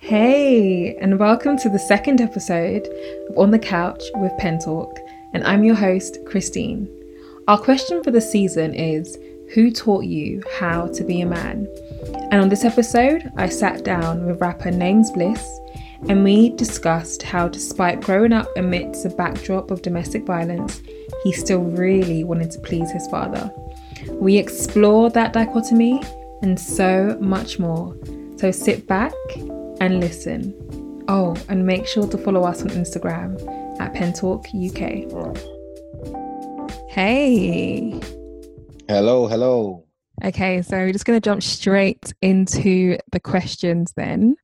Hey, and welcome to the second episode of On the Couch with Pen Talk, and I'm your host, Christine. Our question for the season is Who taught you how to be a man? And on this episode, I sat down with rapper Names Bliss and we discussed how, despite growing up amidst a backdrop of domestic violence, he still really wanted to please his father. We explored that dichotomy and so much more. So sit back and listen. Oh, and make sure to follow us on Instagram at Pentalk UK. Hey. Hello, hello. Okay, so we're just going to jump straight into the questions then.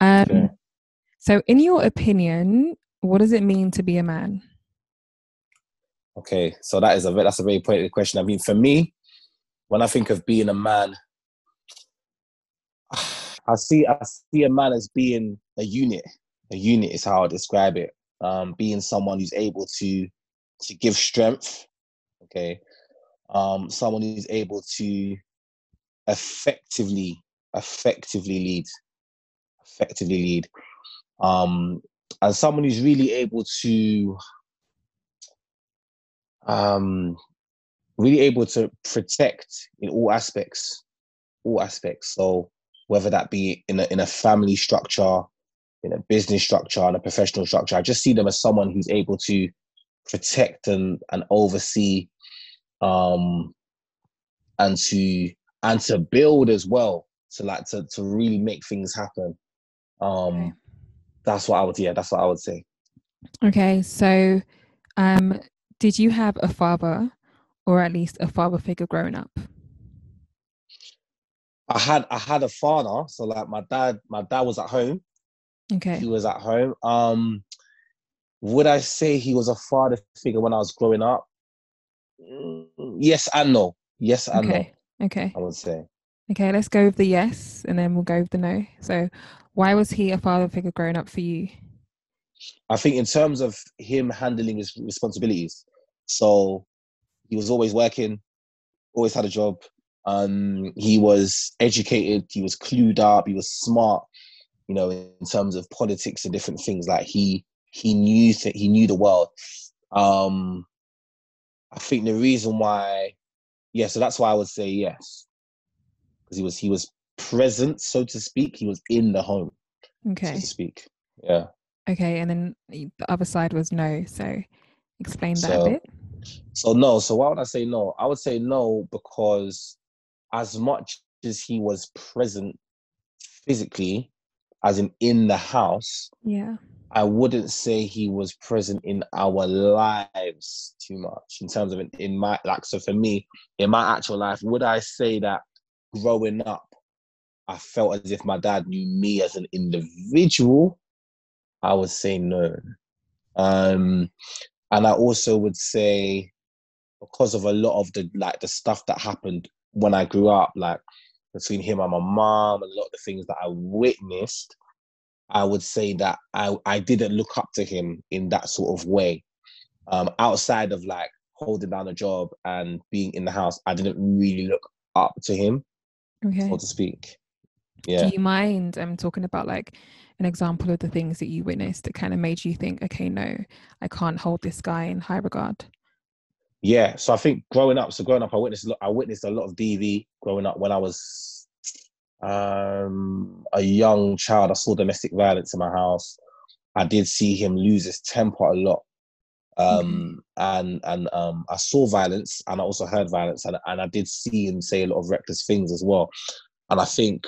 Um, okay. So, in your opinion, what does it mean to be a man? Okay, so that is a that's a very pointed question. I mean, for me, when I think of being a man, I see I see a man as being a unit. A unit is how I describe it. Um, being someone who's able to to give strength. Okay, um, someone who's able to effectively effectively lead, effectively lead, um, and someone who's really able to um, really able to protect in all aspects, all aspects. So whether that be in a, in a family structure, in a business structure, in a professional structure. I just see them as someone who's able to protect and, and oversee um, and to and to build as well to like to, to really make things happen. Um. That's what I would yeah, that's what I would say. Okay, so um, did you have a father or at least a father figure growing up? I had I had a father, so like my dad, my dad was at home. Okay. He was at home. Um, would I say he was a father figure when I was growing up? Mm, yes and no. Yes and okay. no. Okay. I would say. Okay, let's go with the yes, and then we'll go with the no. So, why was he a father figure growing up for you? I think in terms of him handling his responsibilities, so he was always working, always had a job, um, he was educated, he was clued up, he was smart, you know, in terms of politics and different things. Like he he knew that he knew the world. Um, I think the reason why, yeah, so that's why I would say yes, because he was he was present, so to speak. He was in the home, okay, so to speak. Yeah. Okay, and then the other side was no. So explain that so, a bit. So no. So why would I say no? I would say no because as much as he was present physically, as in in the house, yeah, I wouldn't say he was present in our lives too much in terms of in, in my like. So for me, in my actual life, would I say that growing up, I felt as if my dad knew me as an individual? I would say no. Um, and I also would say because of a lot of the like the stuff that happened when I grew up, like between him and my mom, a lot of the things that I witnessed, I would say that I, I didn't look up to him in that sort of way. Um, outside of like holding down a job and being in the house, I didn't really look up to him, okay. so to speak. Yeah. Do you mind um talking about like an example of the things that you witnessed that kind of made you think, okay, no, I can't hold this guy in high regard? Yeah, so I think growing up, so growing up, I witnessed I witnessed a lot of DV growing up when I was um, a young child. I saw domestic violence in my house. I did see him lose his temper a lot, um, and and um, I saw violence, and I also heard violence, and and I did see him say a lot of reckless things as well. And I think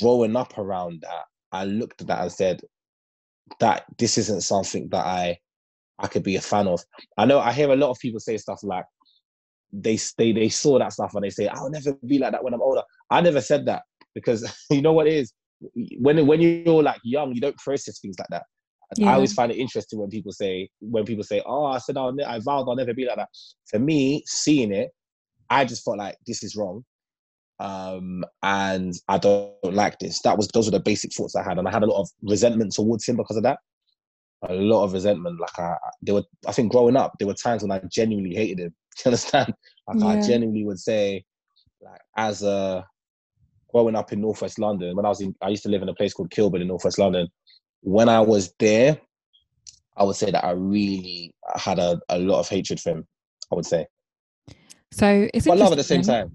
growing up around that, I looked at that and said that this isn't something that I I could be a fan of. I know I hear a lot of people say stuff like they they they saw that stuff and they say I'll never be like that when I'm older. I never said that because you know what it is when when you're like young, you don't process things like that. Yeah. I always find it interesting when people say when people say, "Oh, I said I'll ne- I vowed I'll never be like that." For me, seeing it, I just felt like this is wrong, um, and I don't like this. That was those were the basic thoughts I had, and I had a lot of resentment towards him because of that a lot of resentment. Like I, there were, I think growing up, there were times when I genuinely hated him. Do you understand? Like yeah. I genuinely would say, like as a, growing up in Northwest London, when I was in, I used to live in a place called Kilburn in Northwest London. When I was there, I would say that I really had a, a lot of hatred for him. I would say. So it's but love at the same time.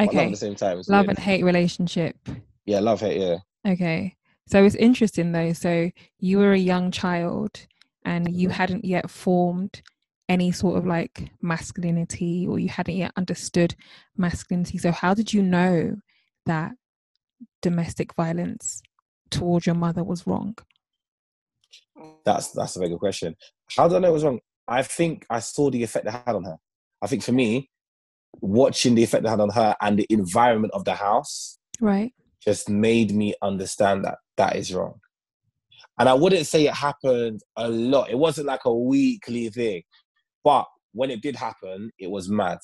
Okay. love at the same time. Love weird. and hate relationship. Yeah, love hate. Yeah. Okay. So it's interesting though. So you were a young child and you hadn't yet formed any sort of like masculinity or you hadn't yet understood masculinity. So how did you know that domestic violence towards your mother was wrong? That's that's a very good question. How did I know it was wrong? I think I saw the effect it had on her. I think for me, watching the effect it had on her and the environment of the house Right. Just made me understand that that is wrong. And I wouldn't say it happened a lot. It wasn't like a weekly thing. But when it did happen, it was mad.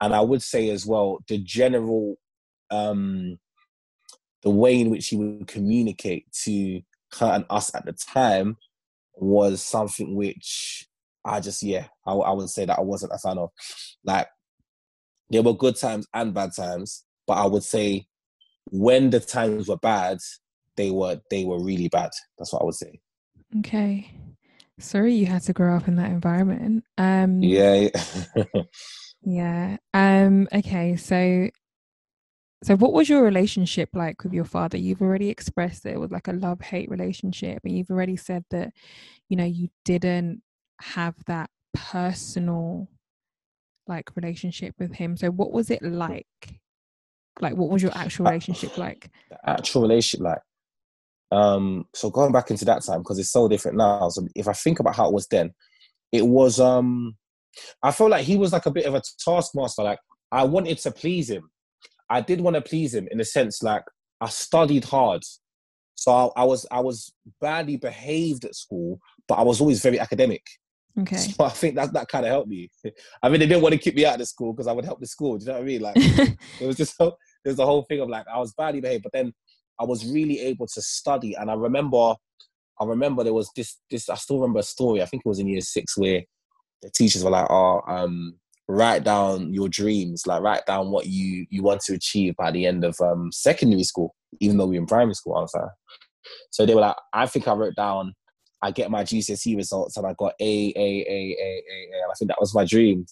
And I would say as well, the general um the way in which he would communicate to her and us at the time was something which I just yeah, I, I would say that I wasn't a fan of. Like there were good times and bad times, but I would say when the times were bad, they were they were really bad. That's what I would say. Okay. Sorry you had to grow up in that environment. Um Yeah. Yeah. Um okay, so so what was your relationship like with your father? You've already expressed that it was like a love-hate relationship and you've already said that you know you didn't have that personal like relationship with him. So what was it like? Like what was your actual relationship like? the actual relationship like um so going back into that time because it's so different now so if i think about how it was then it was um i felt like he was like a bit of a taskmaster like i wanted to please him. I did want to please him in a sense like i studied hard. So I, I was i was badly behaved at school but i was always very academic Okay. so i think that that kind of helped me i mean they didn't want to keep me out of the school because i would help the school do you know what i mean like it was just so there's the whole thing of like I was badly behaved, but then I was really able to study. And I remember, I remember there was this this I still remember a story. I think it was in year six where the teachers were like, "Oh, um, write down your dreams. Like write down what you you want to achieve by the end of um secondary school, even though we were in primary school." I was like, so they were like, I think I wrote down. I get my GCSE results and I got A, A, A, A, A, A, and I think that was my dream.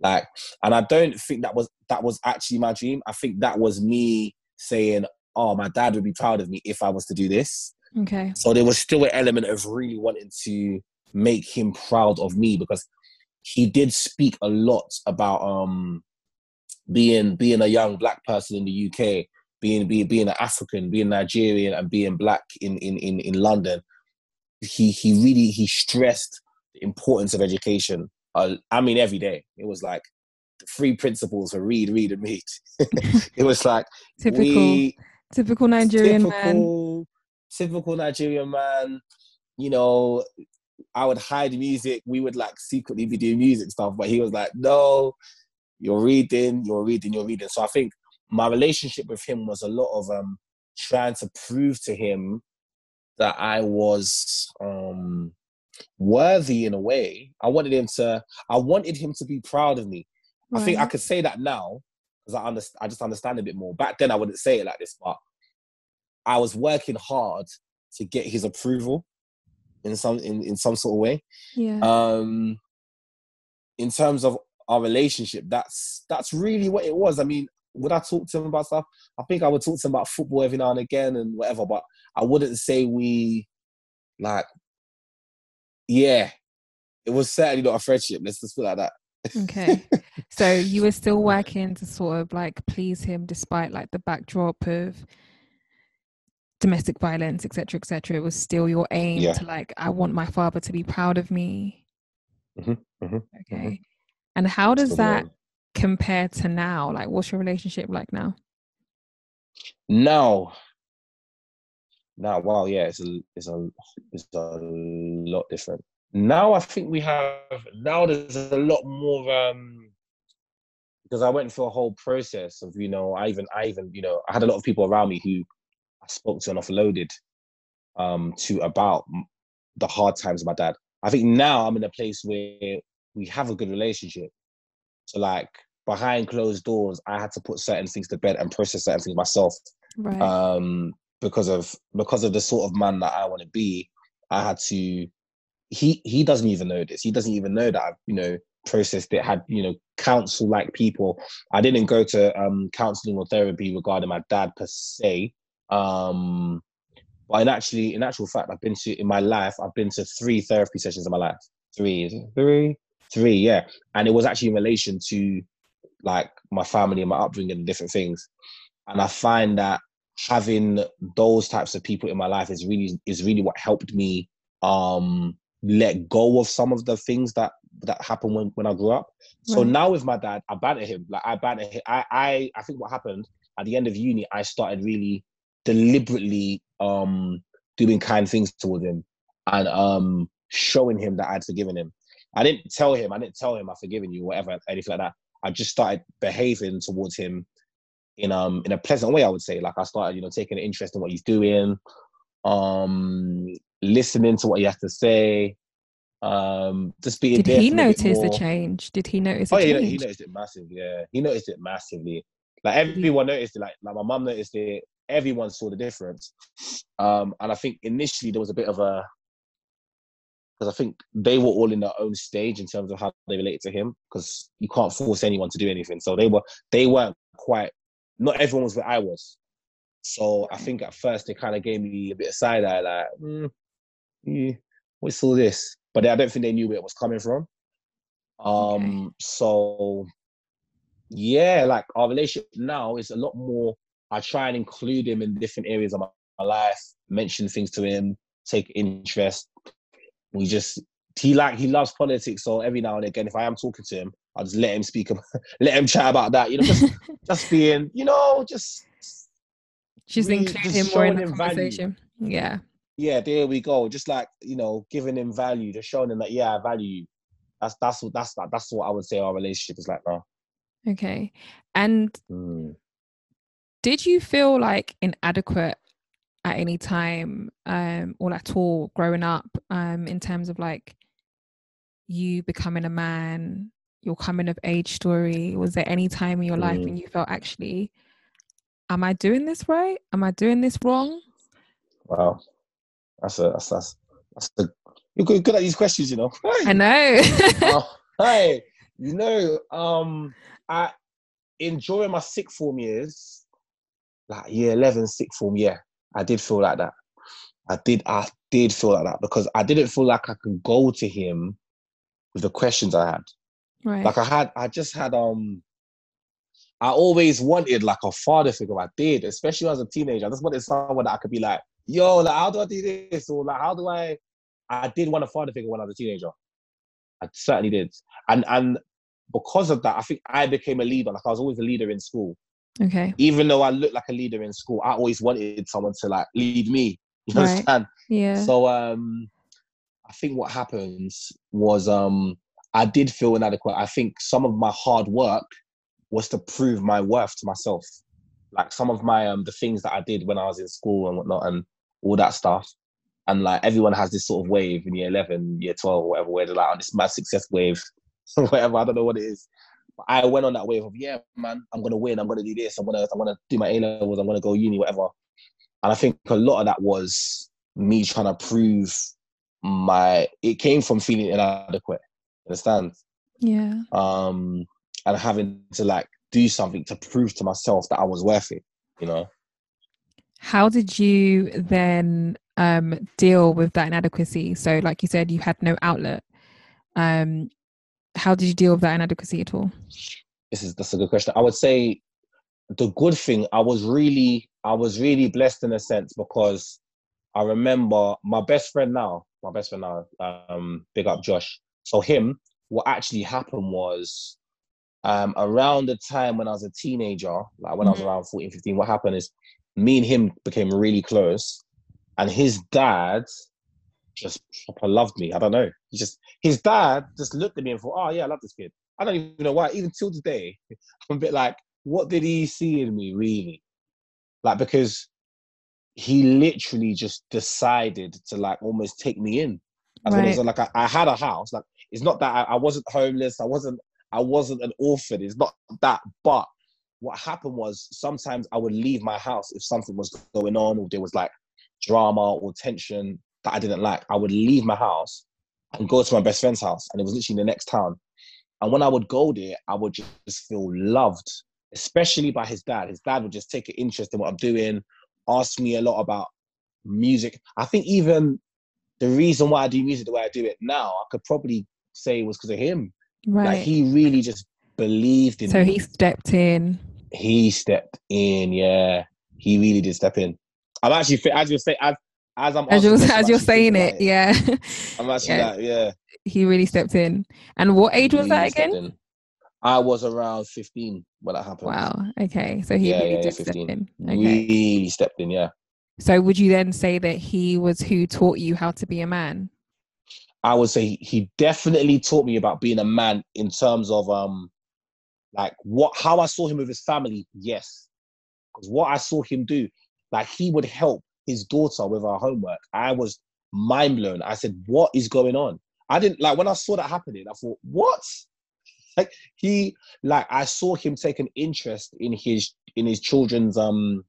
Like, and I don't think that was that was actually my dream. I think that was me saying, "Oh, my dad would be proud of me if I was to do this." okay. So there was still an element of really wanting to make him proud of me because he did speak a lot about um being being a young black person in the UK, being being being an African, being Nigerian, and being black in in in, in London. He he really he stressed the importance of education. Uh, I mean, every day it was like the three principles for read, read, and read. it was like Typical we typical Nigerian man. typical, typical Nigerian man. You know, I would hide music. We would like secretly be doing music stuff, but he was like, "No, you're reading, you're reading, you're reading." So I think my relationship with him was a lot of um trying to prove to him that I was um worthy in a way. I wanted him to. I wanted him to be proud of me. I think I could say that now because I understand. I just understand a bit more. Back then, I wouldn't say it like this, but I was working hard to get his approval in some in, in some sort of way. yeah. Um, in terms of our relationship, that's that's really what it was. I mean, would I talk to him about stuff? I think I would talk to him about football every now and again and whatever, but I wouldn't say we like. Yeah, it was certainly not a friendship. Let's just put it like that. Okay. so you were still working to sort of like please him despite like the backdrop of domestic violence, etc., etc. It was still your aim Yeah. to like, I want my father to be proud of me. Mhm, mhm, Okay. And how does Still that going. compare to now? Like, what's your relationship like now? Now, now, wow, yeah, it's a, it's a, it's a lot different. Now I think we have. Now there's a lot more. um Because I went through a whole process of, you know, I even, I even, you know, I had a lot of people around me who I spoke to and offloaded um to about the hard times of my dad. I think now I'm in a place where we have a good relationship. So like behind closed doors, I had to put certain things to bed and process certain things myself Right. Um, because of because of the sort of man that I want to be, I had to. He he doesn't even know this. He doesn't even know that I've you know processed it. Had you know counsel like people. I didn't go to um counseling or therapy regarding my dad per se. Um, but in actually, in actual fact, I've been to in my life, I've been to three therapy sessions in my life. Three, three, three, yeah. And it was actually in relation to like my family and my upbringing and different things. And I find that having those types of people in my life is really is really what helped me um let go of some of the things that that happened when, when I grew up. So Right. now with my dad, I banter him. Like I banter him. I, I I think what happened at the end of uni, I started really deliberately um doing kind things towards him and um showing him that I'd forgiven him. I didn't tell him, I didn't tell him I've forgiven you, whatever, anything like that. I just started behaving towards him in um in a pleasant way, I would say. Like I started, you know, taking an interest in what he's doing, um, listening to what he has to say, um, just being Did he for him a bit notice the change? Did he notice Oh yeah, he change? he noticed it massively. Yeah, he noticed it massively. Like everyone noticed it. Like like my mum noticed it. Everyone saw the difference. Um, and I think initially there was a bit of a because I think they were all in their own stage in terms of how they related to him. Because you can't force anyone to do anything. So they were they weren't quite. Not everyone was where I was. So I think at first they kind of gave me a bit of side eye, like, mm, yeah, what's all this? But I don't think they knew where it was coming from. Um, so yeah, like our relationship now is a lot more. I try and include him in different areas of my, my life, mention things to him, take interest. We just he like he loves politics, so every now and again, if I am talking to him, I'll just let him speak, let him chat about that. You know, just just being, you know, just Just really just him more in the him value. conversation. Yeah. yeah, there we go. Just like you know, giving him value, just showing him that yeah, I value you. That's that's what that's that's what I would say our relationship is like now. Okay. And Mm. did you feel like inadequate at any time um or at all growing up um in terms of like you becoming a man your coming of age story was there any time in your life Mm. when you felt actually am i doing this right? Am i doing this wrong? Wow, that's a that's that's that's the you're good, good at these questions, you know. i know. Oh, hey, you know, um, I in during my sixth form years, like year 11, sixth form, yeah, I did feel like that. I did, I did feel like that because I didn't feel like I could go to him with the questions I had. right Like I had, I just had, um, I always wanted like a father figure. I did, especially as a teenager. I just wanted someone that I could be like, yo, like how do I do this? Or like how do I? I did want a father figure when I was a teenager. I certainly did, and and because of that, I think I became a leader. Like I was always a leader in school, okay even though I looked like a leader in school. I always wanted someone to like lead me. You Right. understand? yeah So um, I think what happens was um, I did feel inadequate. I think some of my hard work was to prove my worth to myself. Like some of my um, the things that I did when I was in school and whatnot, and all that stuff. And like everyone has this sort of wave in year eleven, year twelve, whatever, where they're like on this mad success wave, whatever. I don't know what it is. I went on that wave of yeah, man, I'm gonna win. I'm gonna do this. I'm gonna I'm gonna do my A levels. I'm gonna go uni, whatever. And I think a lot of that was me trying to prove my. It came from feeling inadequate. Understand? yeah Um, and having to like do something to prove to myself that I was worth it. You know. how did you then um deal with that inadequacy so like you said you had no outlet um how did you deal with that inadequacy at all this is that's a good question. I would say the good thing I was really I was really blessed in a sense because I remember my best friend now, my best friend now, um, big up Josh. So him, what actually happened was um around the time when I was a teenager, like when I was Mhm. around 14, 15, what happened is me and him became really close and his dad just proper loved me. I don't know. He just his dad just looked at me and thought, oh yeah, I love this kid. I don't even know why. Even till today, I'm a bit like, what did he see in me, really? Like, because he literally just decided to like almost take me in. As well as like I, I had a house. Like it's not that I, I wasn't homeless. I wasn't. I wasn't an orphan. It's not that. But what happened was sometimes I would leave my house if something was going on or there was like drama or tension that I didn't like. I would leave my house and go to my best friend's house, and it was literally in the next town. And when I would go there, I would just feel loved, especially by his dad. His dad would just take an interest in what I'm doing, ask me a lot about music. I think even the reason why I do music the way I do it now, I could probably say was because of him. Right. Like he really just believed in so me. he stepped in. He stepped in, yeah. He really did step in. I'm actually as you say as as I'm As you're this, as you're saying it, yeah. I'm actually Yeah. like, yeah. he really stepped in. And what age was really that again? in. I was around 15 when that happened. Wow. Okay. So he Yeah, really yeah, yeah, did step in. Okay. Really stepped in, yeah. So would you then say that he was who taught you how to be a man? I would say he definitely taught me about being a man in terms of um like what how I saw him with his family, yes. Because what I saw him do, like he would help his daughter with her homework. I was mind blown. I said, What is going on? I didn't like when I saw that happening, I thought, What? Like he like I saw him take an interest in his in his children's um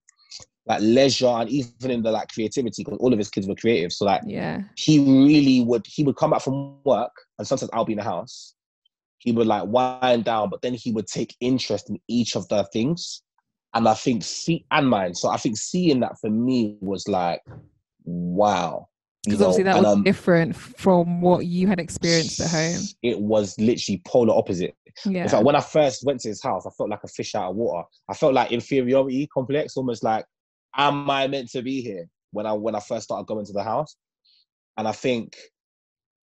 like leisure and even in the like creativity because all of his kids were creative. So like Yeah. he really would he would come back from work and sometimes I'll be in the house. He would like wind down, but then he would take interest in each of the things. And I think see and mine. So I think seeing that for me was like, wow. Because obviously that and, was um, different from what you had experienced at home. It was literally polar opposite. Yeah. In fact, when I first went to his house, I felt like a fish out of water. I felt like inferiority complex, almost like, am I meant to be here? When I when I first started going to the house, and I think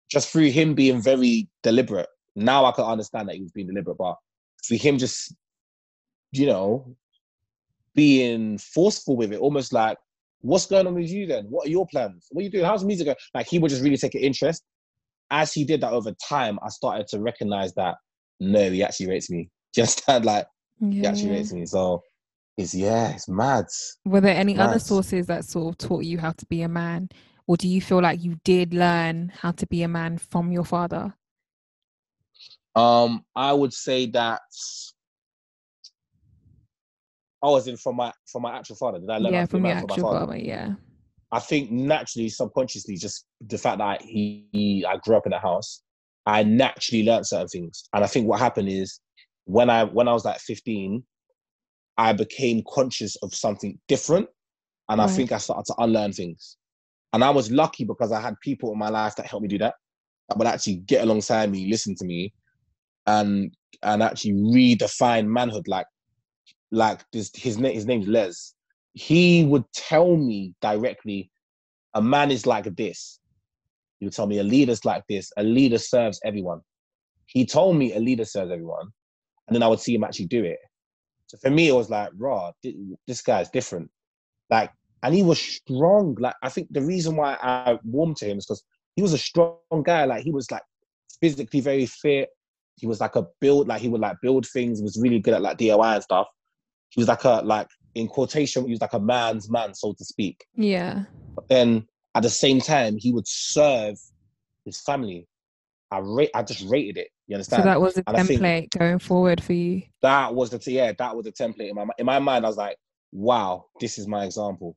just through him being very deliberate, now I can understand that he was being deliberate. But for him just, you know, being forceful with it, almost like, what's going on with you then? What are your plans? What are you doing? How's the music going? Like he would just really take an interest. As he did that over time, I started to recognize that no, he actually rates me. Just like he yeah. actually rates me. So it's yeah, it's mad. Were there any other sources that sort of taught you how to be a man? Or do you feel like you did learn how to be a man from your father? Um, I would say that. Oh, as in from my from my actual father. Did I learn yeah, how to be a from your man from my actual father? father, yeah. I think naturally, subconsciously, just the fact that he, he I grew up in a house, I naturally learned certain things. And I think what happened is when I when I was like 15, I became conscious of something different. And I think I started to unlearn things. And I was lucky because I had people in my life that helped me do that, that would actually get alongside me, listen to me, and and actually redefine manhood. Like like this his name his name's Les. He would tell me directly, a man is like this. He would tell me a leader's like this. A leader serves everyone. He told me a leader serves everyone, and then I would see him actually do it. So for me, it was like, raw. This guy's different. Like, and he was strong. Like, I think the reason why I warmed to him is because he was a strong guy. Like, he was like physically very fit. He was like a build. Like, he would like build things. He was really good at like DIY and stuff. He was like a like in quotation. He was like a man's man, so to speak. Yeah. But then at the same time, he would serve his family. I rate. I just rated it. You understand So that was And think- template going forward for you. that was the yeah, that was the template in my in my mind. I was like, wow, this is my example.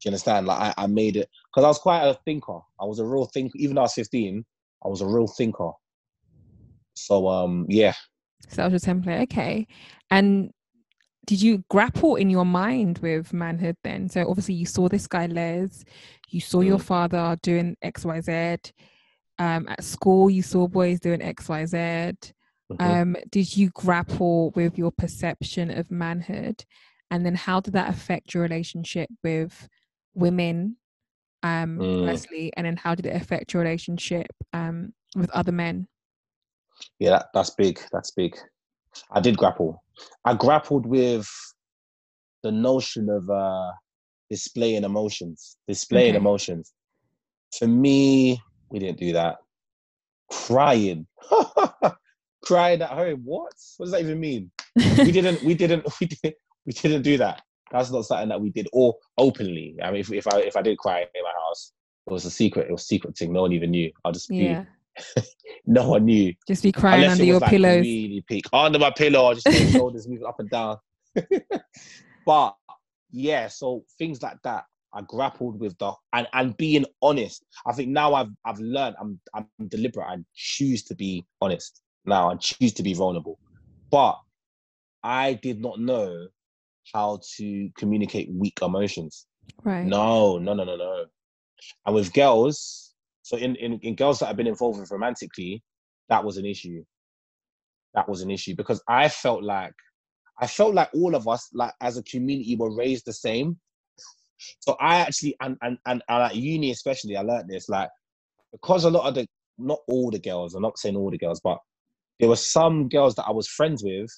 Do you understand? Like I, I made it because I was quite a thinker. I was a real thinker. Even though I was 15, I was a real thinker. So um yeah. So that was your template. Okay. And did you grapple in your mind with manhood then? So obviously you saw this guy Les, you saw your Mm. father doing XYZ. Um, at school you saw boys doing XYZ. Mhm. Um, did you grapple with your perception of manhood? And then how did that affect your relationship with women? Um, Mm. firstly, and then how did it affect your relationship um with other men? yeah, that, that's big. That's big. I did grapple. I grappled with the notion of uh displaying emotions. Displaying Okay. emotions. For me, we didn't do that. Crying. Crying at home. What? What does that even mean? we didn't we didn't we didn't we didn't do that that's not something that we did or openly i mean if, if i if i did cry in my house it was a secret it was a secret thing no one even knew i'll just be yeah, no one knew just be crying unless under your like pillows. really peak under my pillow i just my shoulders moving up and down but yeah, so things like that. I grappled with the and and being honest. I think now I've I've learned I'm I'm deliberate. I choose to be honest now. I choose to be vulnerable, but I did not know how to communicate weak emotions. Right. No, no, no, no, no. And with girls, so in, in, in girls that I've been involved with romantically, that was an issue. That was an issue because I felt like I felt like all of us, like as a community, were raised the same. So I actually and and and, and at uni especially, I learned this like because a lot of the not all the girls, I'm not saying all the girls, but there were some girls that I was friends with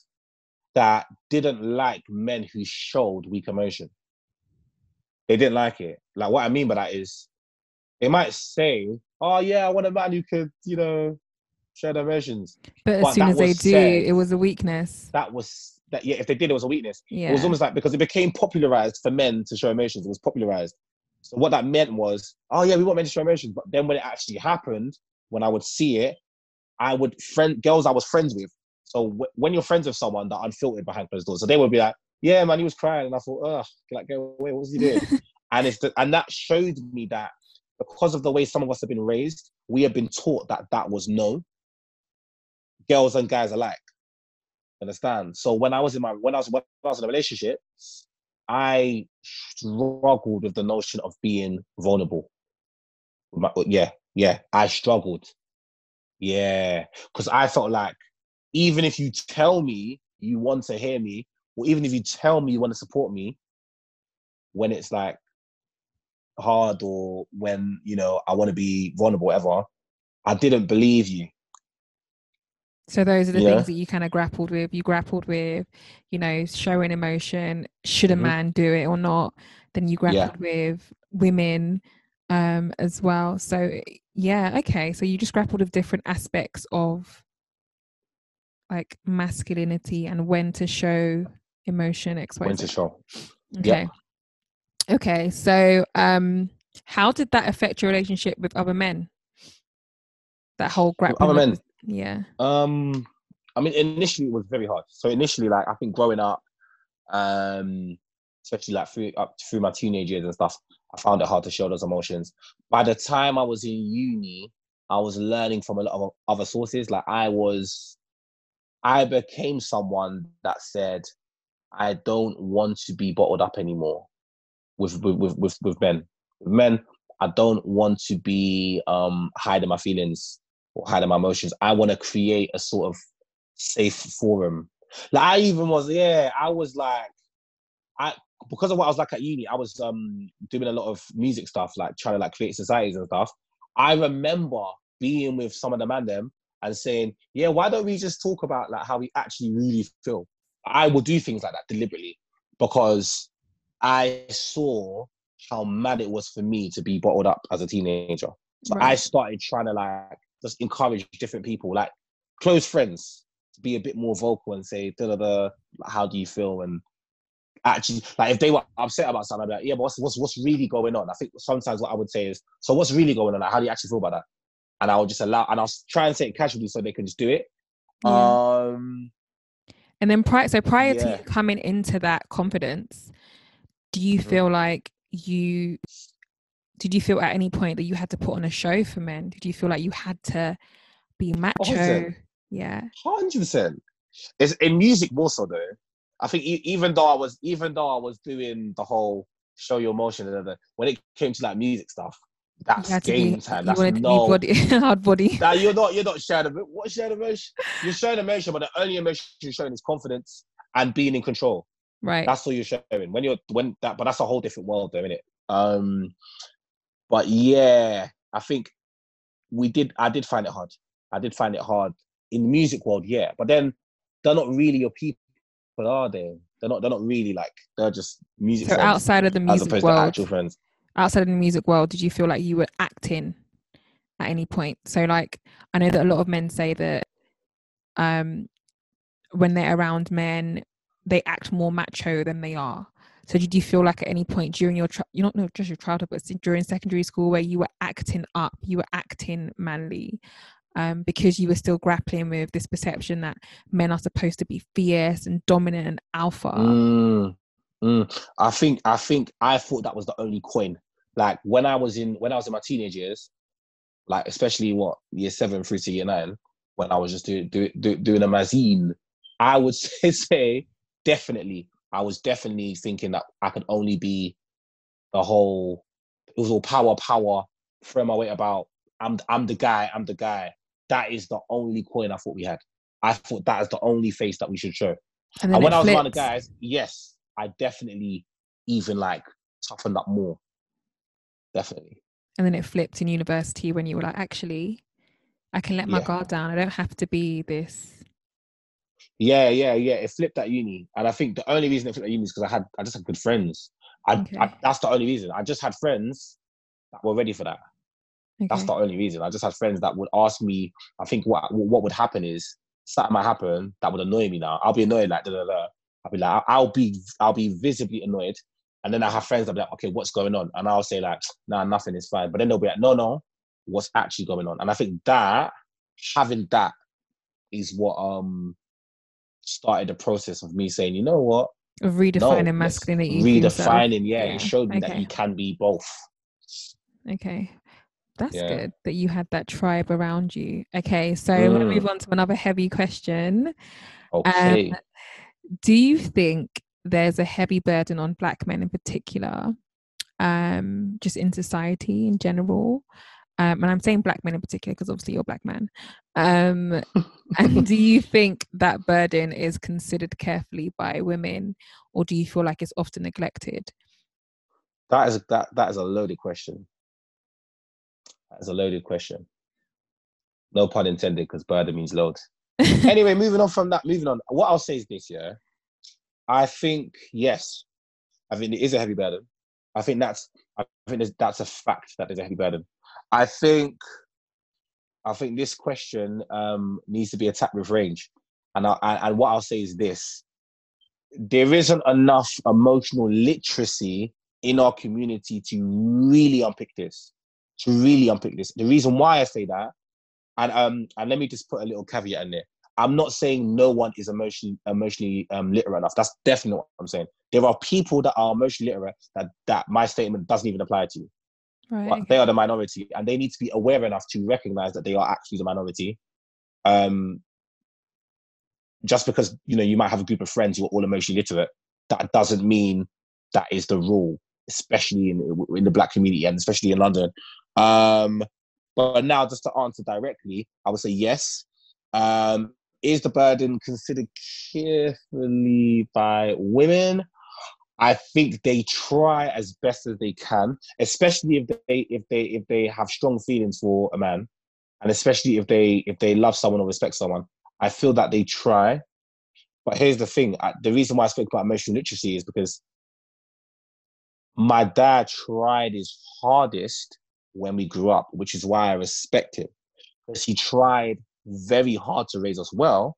that didn't like men who showed weak emotion. They didn't like it. Like what I mean by that is they might say, Oh yeah, I want a man who could, you know, share their emotions. But as But soon as they do, said- it was a weakness. That was that yeah, if they did it was a weakness. Yeah. It was almost like because it became popularized for men to show emotions, it was popularized. So what that meant was, oh yeah, we want men to show emotions. But then when it actually happened, when I would see it, I would friend girls I was friends with. So w- when you're friends with someone that unfiltered behind closed doors, so they would be like, yeah, man, he was crying, and I thought, ugh, like go away, what was he doing? and it's the, and that showed me that because of the way some of us have been raised, we have been taught that that was no. Girls and guys alike. Understand? So when I was in my when I was when I was in a relationship, I struggled with the notion of being vulnerable. My- Yeah, yeah, I struggled. Yeah, because I felt like even if you tell me you want to hear me, or even if you tell me you want to support me, when it's like hard or when you know I want to be vulnerable, whatever, I didn't believe you. So those are the Yeah. things that you kind of grappled with. You grappled with, you know, showing emotion. Should a Mhm. man do it or not? Then you Yeah. grappled with women um as well. So yeah, okay. So you just grappled with different aspects of like masculinity and when to show emotion, X, Y, When to show. Okay. Okay. So um how did that affect your relationship with other men? That whole grappling other men? yeah. Um, I mean, initially it was very hard. So initially, like I think growing up, um, especially like through up through my teenage years and stuff, I found it hard to show those emotions. By the time I was in uni, I was learning from a lot of other sources. Like I was, I became someone that said, I don't want to be bottled up anymore with with with with, men. With men, I don't want to be um hiding my feelings or hiding my emotions. I want to create a sort of safe forum. Like I even was, yeah, I was like, I because of what I was like at uni, I was um doing a lot of music stuff, like trying to like create societies and stuff. I remember being with some of the man them and saying, yeah, why don't we just talk about like how we actually really feel? I will do things like that deliberately because I saw how mad it was for me to be bottled up as a teenager. So I started trying to like just encourage different people, like close friends, to be a bit more vocal and say, da da da, how do you feel? And actually, like if they were upset about something, I'd be like, yeah, but what's what's what's really going on? I think sometimes what I would say is, so what's really going on? Like, how do you actually feel about that? And I would just allow, and I'll try and say it casually so they can just do it. Yeah. Um, And then prior, so prior to Yeah. you coming into that confidence, do you Mhm. feel like you did you feel at any point that you had to put on a show for men? Did you feel like you had to be macho? 100%. Yeah. Hundred percent. It's in music more so though. I think even though I was even though I was doing the whole show your emotion and when it came to like music stuff, that's game be time. That's no. body hard body. Now you're not you're not sharing emo- what sharing emotion. You're showing emotion, but the only emotion you're showing is confidence and being in control. Right. That's all you're showing. When you're when that, but that's a whole different world, though, isn't it? Um, but yeah, I think we did. I did find it hard. I did find it hard in the music world, yeah. But then they're not really your people, are they? They're not. They're not really like. They're just music so outside of the as music world, actual friends. outside of the music world, did you feel like you were acting at any point? So like I know that a lot of men say that um when they're around men, they act more macho than they are. So did you feel like at any point during your chi- you not not just your childhood, but during secondary school where you were acting up, you were acting manly? um, because you were still grappling with this perception that men are supposed to be fierce and dominant and alpha? Mm, mm. I think I think I thought that was the only coin. Like when I was in when I was in my teenage years, like especially what year seven through to year nine, when I was just doing do, do, doing a magazine, I would say, say definitely I was definitely thinking that I could only be the whole. It was all power, power. Throw my weight about. I'm I'm the guy. I'm the guy. That is the only coin I thought we had. I thought that is the only face that we should show. And, and when I was around the guys, yes, I definitely even like toughened up more. Definitely. And then it flipped in university when you were like, actually, I can let my yeah. guard down. I don't have to be this. Yeah, yeah, yeah. It flipped at uni, and I think the only reason it flipped at uni is because I had I just had good friends. I, okay. I, that's the only reason. I just had friends that were ready for that. Okay. That's the only reason. I just had friends that would ask me. I think what what would happen is something might happen that would annoy me. Now I'll be annoyed like da da da. I'll be like I'll be I'll be visibly annoyed, and then I have friends that be like, okay, what's going on? And I'll say like, nah, nothing is fine. But then they'll be like, no, no, what's actually going on? And I think that having that is what um started the process of me saying, you know what, of redefining no, masculinity. Redefining, yeah, yeah, it showed me okay. that you can be both. Okay. That's yeah. good that you had that tribe around you. Okay, so mm. we'll move on to another heavy question. Okay. Um, do you think there's a heavy burden on black men in particular, um, just in society in general, um, and I'm saying black men in particular because obviously you're a black man. Um, and do you think that burden is considered carefully by women, or do you feel like it's often neglected? That is that that is a loaded question. That is a loaded question. No pun intended, because burden means load. anyway, moving on from that, moving on. What I'll say is this: yeah, I think yes, I think it is a heavy burden. I think that's I think that's a fact that there's a heavy burden. I think I think this question um, needs to be attacked with range, and I, and what I'll say is this: there isn't enough emotional literacy in our community to really unpick this. To really unpick this, the reason why I say that, and um, and let me just put a little caveat in there. I'm not saying no one is emotionally emotionally um, literate enough. That's definitely what I'm saying. There are people that are emotionally literate that that my statement doesn't even apply to. Right. But they are the minority, and they need to be aware enough to recognize that they are actually the minority. Um, just because you know you might have a group of friends who are all emotionally literate, that doesn't mean that is the rule, especially in in the black community and especially in London. Um, but now, just to answer directly, I would say yes. Um, is the burden considered carefully by women? I think they try as best as they can, especially if they if they if they have strong feelings for a man, and especially if they if they love someone or respect someone. I feel that they try, but here's the thing: I, the reason why I spoke about emotional literacy is because my dad tried his hardest when we grew up, which is why I respect him because he tried very hard to raise us well,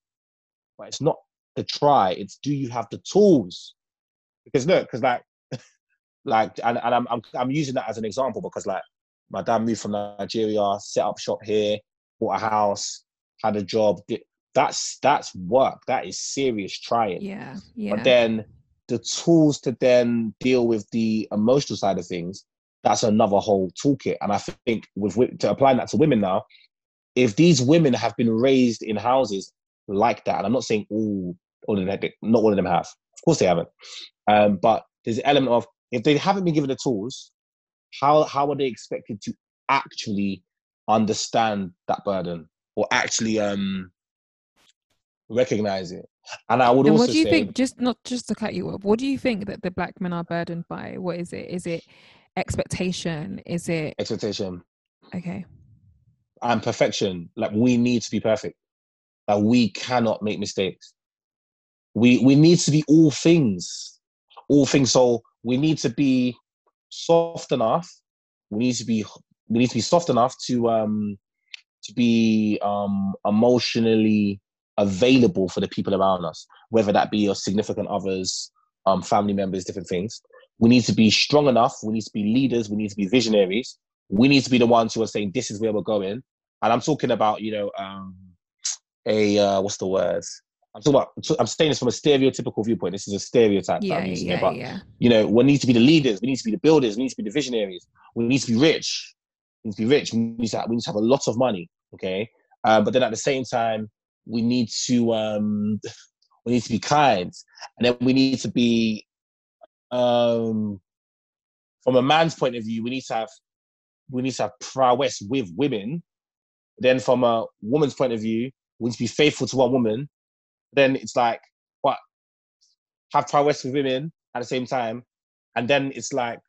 but it's not the try; it's do you have the tools because look, because like, like, and, and I'm, I'm I'm using that as an example because like my dad moved from Nigeria, set up shop here, bought a house, had a job. That's that's work. That is serious trying. Yeah, yeah. But then the tools to then deal with the emotional side of things, that's another whole toolkit. And I think with to applying that to women now, if these women have been raised in houses like that, and I'm not saying all all of them, not all of them have. Of course they haven't. Um, but there's an element of if they haven't been given the tools, how how are they expected to actually understand that burden or actually um recognize it? And I would and also what do you say, think? Just not just to cut you off. What do you think that the black men are burdened by? What is it? Is it expectation? Is it expectation? Okay. And perfection. Like we need to be perfect. Like we cannot make mistakes. We we need to be all things all things. So we need to be soft enough. We need to be we need to be soft enough to um to be um emotionally available for the people around us, whether that be your significant others, um, family members, different things. We need to be strong enough. We need to be leaders. We need to be visionaries. We need to be the ones who are saying, "This is where we're going," and I'm talking about you know um, a uh, what's the words? I'm talking about. I'm saying this from a stereotypical viewpoint. This is a stereotype. Yeah, that I'm using yeah, here, but yeah. you know, we need to be the leaders. We need to be the builders. We need to be the visionaries. We need to be rich. We need to be rich. We need to have, we need to have a lot of money. Okay, uh, but then at the same time, we need to um, we need to be kind, and then we need to be um, from a man's point of view. We need to have we need to have prowess with women. Then from a woman's point of view, we need to be faithful to one woman. Then it's like, what? Have prowess with women at the same time, and then it's like,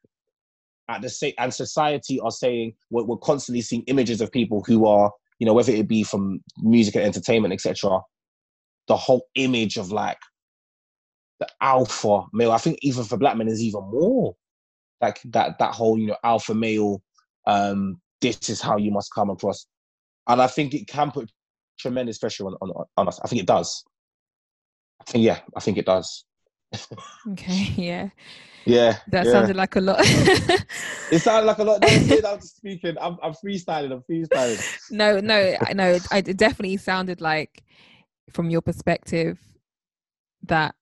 at the same and society are saying we're, we're constantly seeing images of people who are, you know, whether it be from music and entertainment, etc. The whole image of like the alpha male. I think even for black men is even more like that. That whole you know alpha male. Um, this is how you must come across, and I think it can put tremendous pressure on, on, on us. I think it does. I think yeah, I think it does. Okay, yeah. Yeah, That yeah. sounded like a lot. It sounded like a lot. Don't say that I'm just speaking. I'm, I'm freestyling. I'm freestyling. no, no, no. I it definitely sounded like, from your perspective, that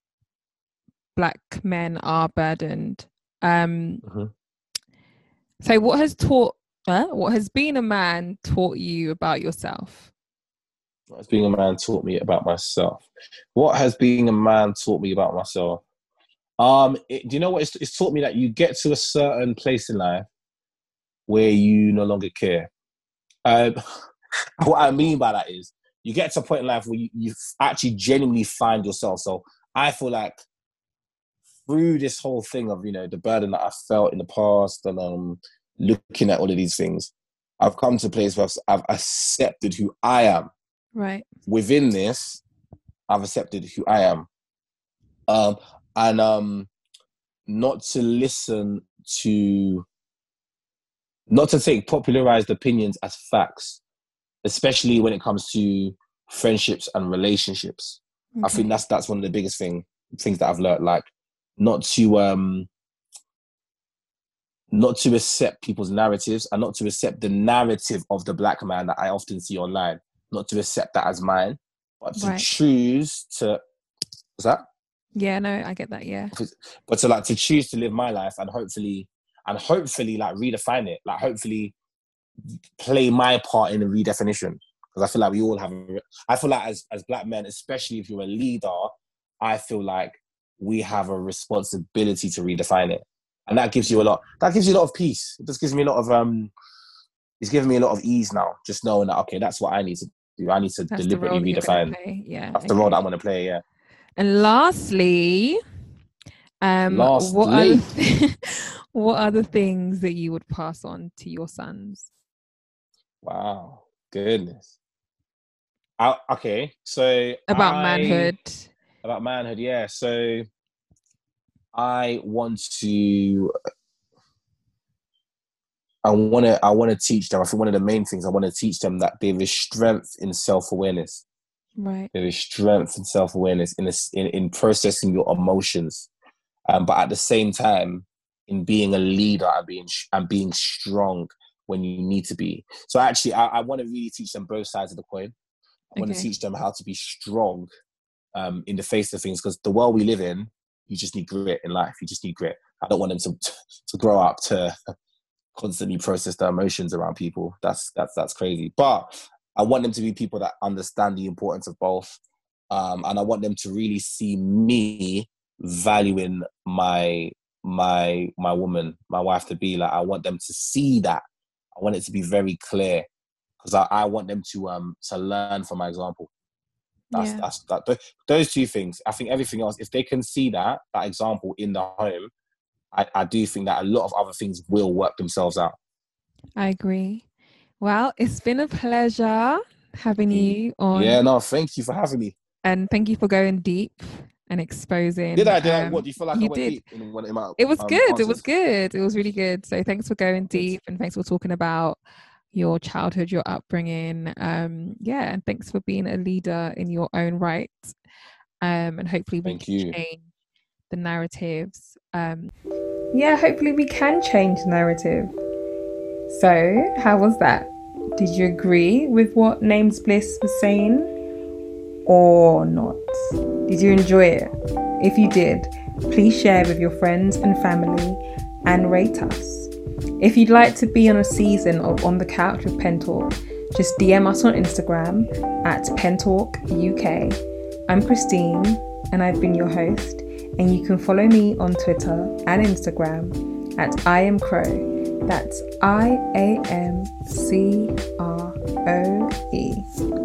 black men are burdened. Um, Mhm. so what has taught, uh, what has being a man taught you about yourself? What has being a man taught me about myself? What has being a man taught me about myself? Um, it, do you know what? It's, it's taught me that you get to a certain place in life where you no longer care. Um, what I mean by that is you get to a point in life where you, you actually genuinely find yourself. So I feel like through this whole thing of you know the burden that I felt in the past and um looking at all of these things, I've come to a place where I've, I've accepted who I am Right. within this, I've accepted who I am. Um, and um, not to listen to, not to take popularized opinions as facts, especially when it comes to friendships and relationships. I think that's that's one of the biggest thing things that I've learned. Like not to um not to accept people's narratives and not to accept the narrative of the black man that I often see online. Not to accept that as mine, but to Right. choose to what's that? Yeah, no, I get that. Yeah. But to like to choose to live my life and hopefully and hopefully like redefine it. Like hopefully play my part in the redefinition. Because I feel like we all have a, I feel like as as black men, especially if you're a leader, I feel like we have a responsibility to redefine it. And that gives you a lot that gives you a lot of peace. It just gives me a lot of um it's giving me a lot of ease now, just knowing that okay, that's what I need to do. I need to That's deliberately redefine. Yeah. That's the role that I want to play, yeah. And lastly, um, what are Lastly. the, what are the things that you would pass on to your sons? Wow, goodness. I, okay, so About I- manhood. about manhood, yeah. So I want to. I want to. I want to teach them. I think one of the main things I want to teach them that there is strength in self awareness. Right. There is strength in self awareness in, in in processing your emotions, um, but at the same time, in being a leader and being and being strong when you need to be. So actually, I, I want to really teach them both sides of the coin. I want to Okay. teach them how to be strong um, in the face of things because the world we live in, you just need grit in life. You just need grit. I don't want them to to grow up to constantly process their emotions around people. That's that's that's crazy. But I want them to be people that understand the importance of both, um, and I want them to really see me valuing my my my woman, my wife to be like. I want them to see that. I want it to be very clear because I, I want them to um to learn from my example. That's Yeah. that's that. Those two things. I think everything else, if they can see that that example in the home, I, I do think that a lot of other things will work themselves out. I agree. Well, it's been a pleasure having you on, Yeah, no, thank you for having me. and thank you for going deep and exposing. Did I? Did I? um, What do you feel like you I went did. deep in in my? It was um, good. It was good. It was really good. So thanks for going deep and thanks for talking about your childhood, your upbringing. Um, yeah, and thanks for being a leader in your own right. Um, and hopefully we Thank can you. change the narratives. Um, yeah, hopefully we can change narrative. So, how was that? Did you agree with what Names Bliss was saying or not? Did you enjoy it? If you did, please share with your friends and family and rate us. If you'd like to be on a season of On the Couch with Pen Talk, just DM us on Instagram at Pentalk UK. I'm Christine and I've been your host, and you can follow me on Twitter and Instagram at I am Croe. That's I A M C R O E.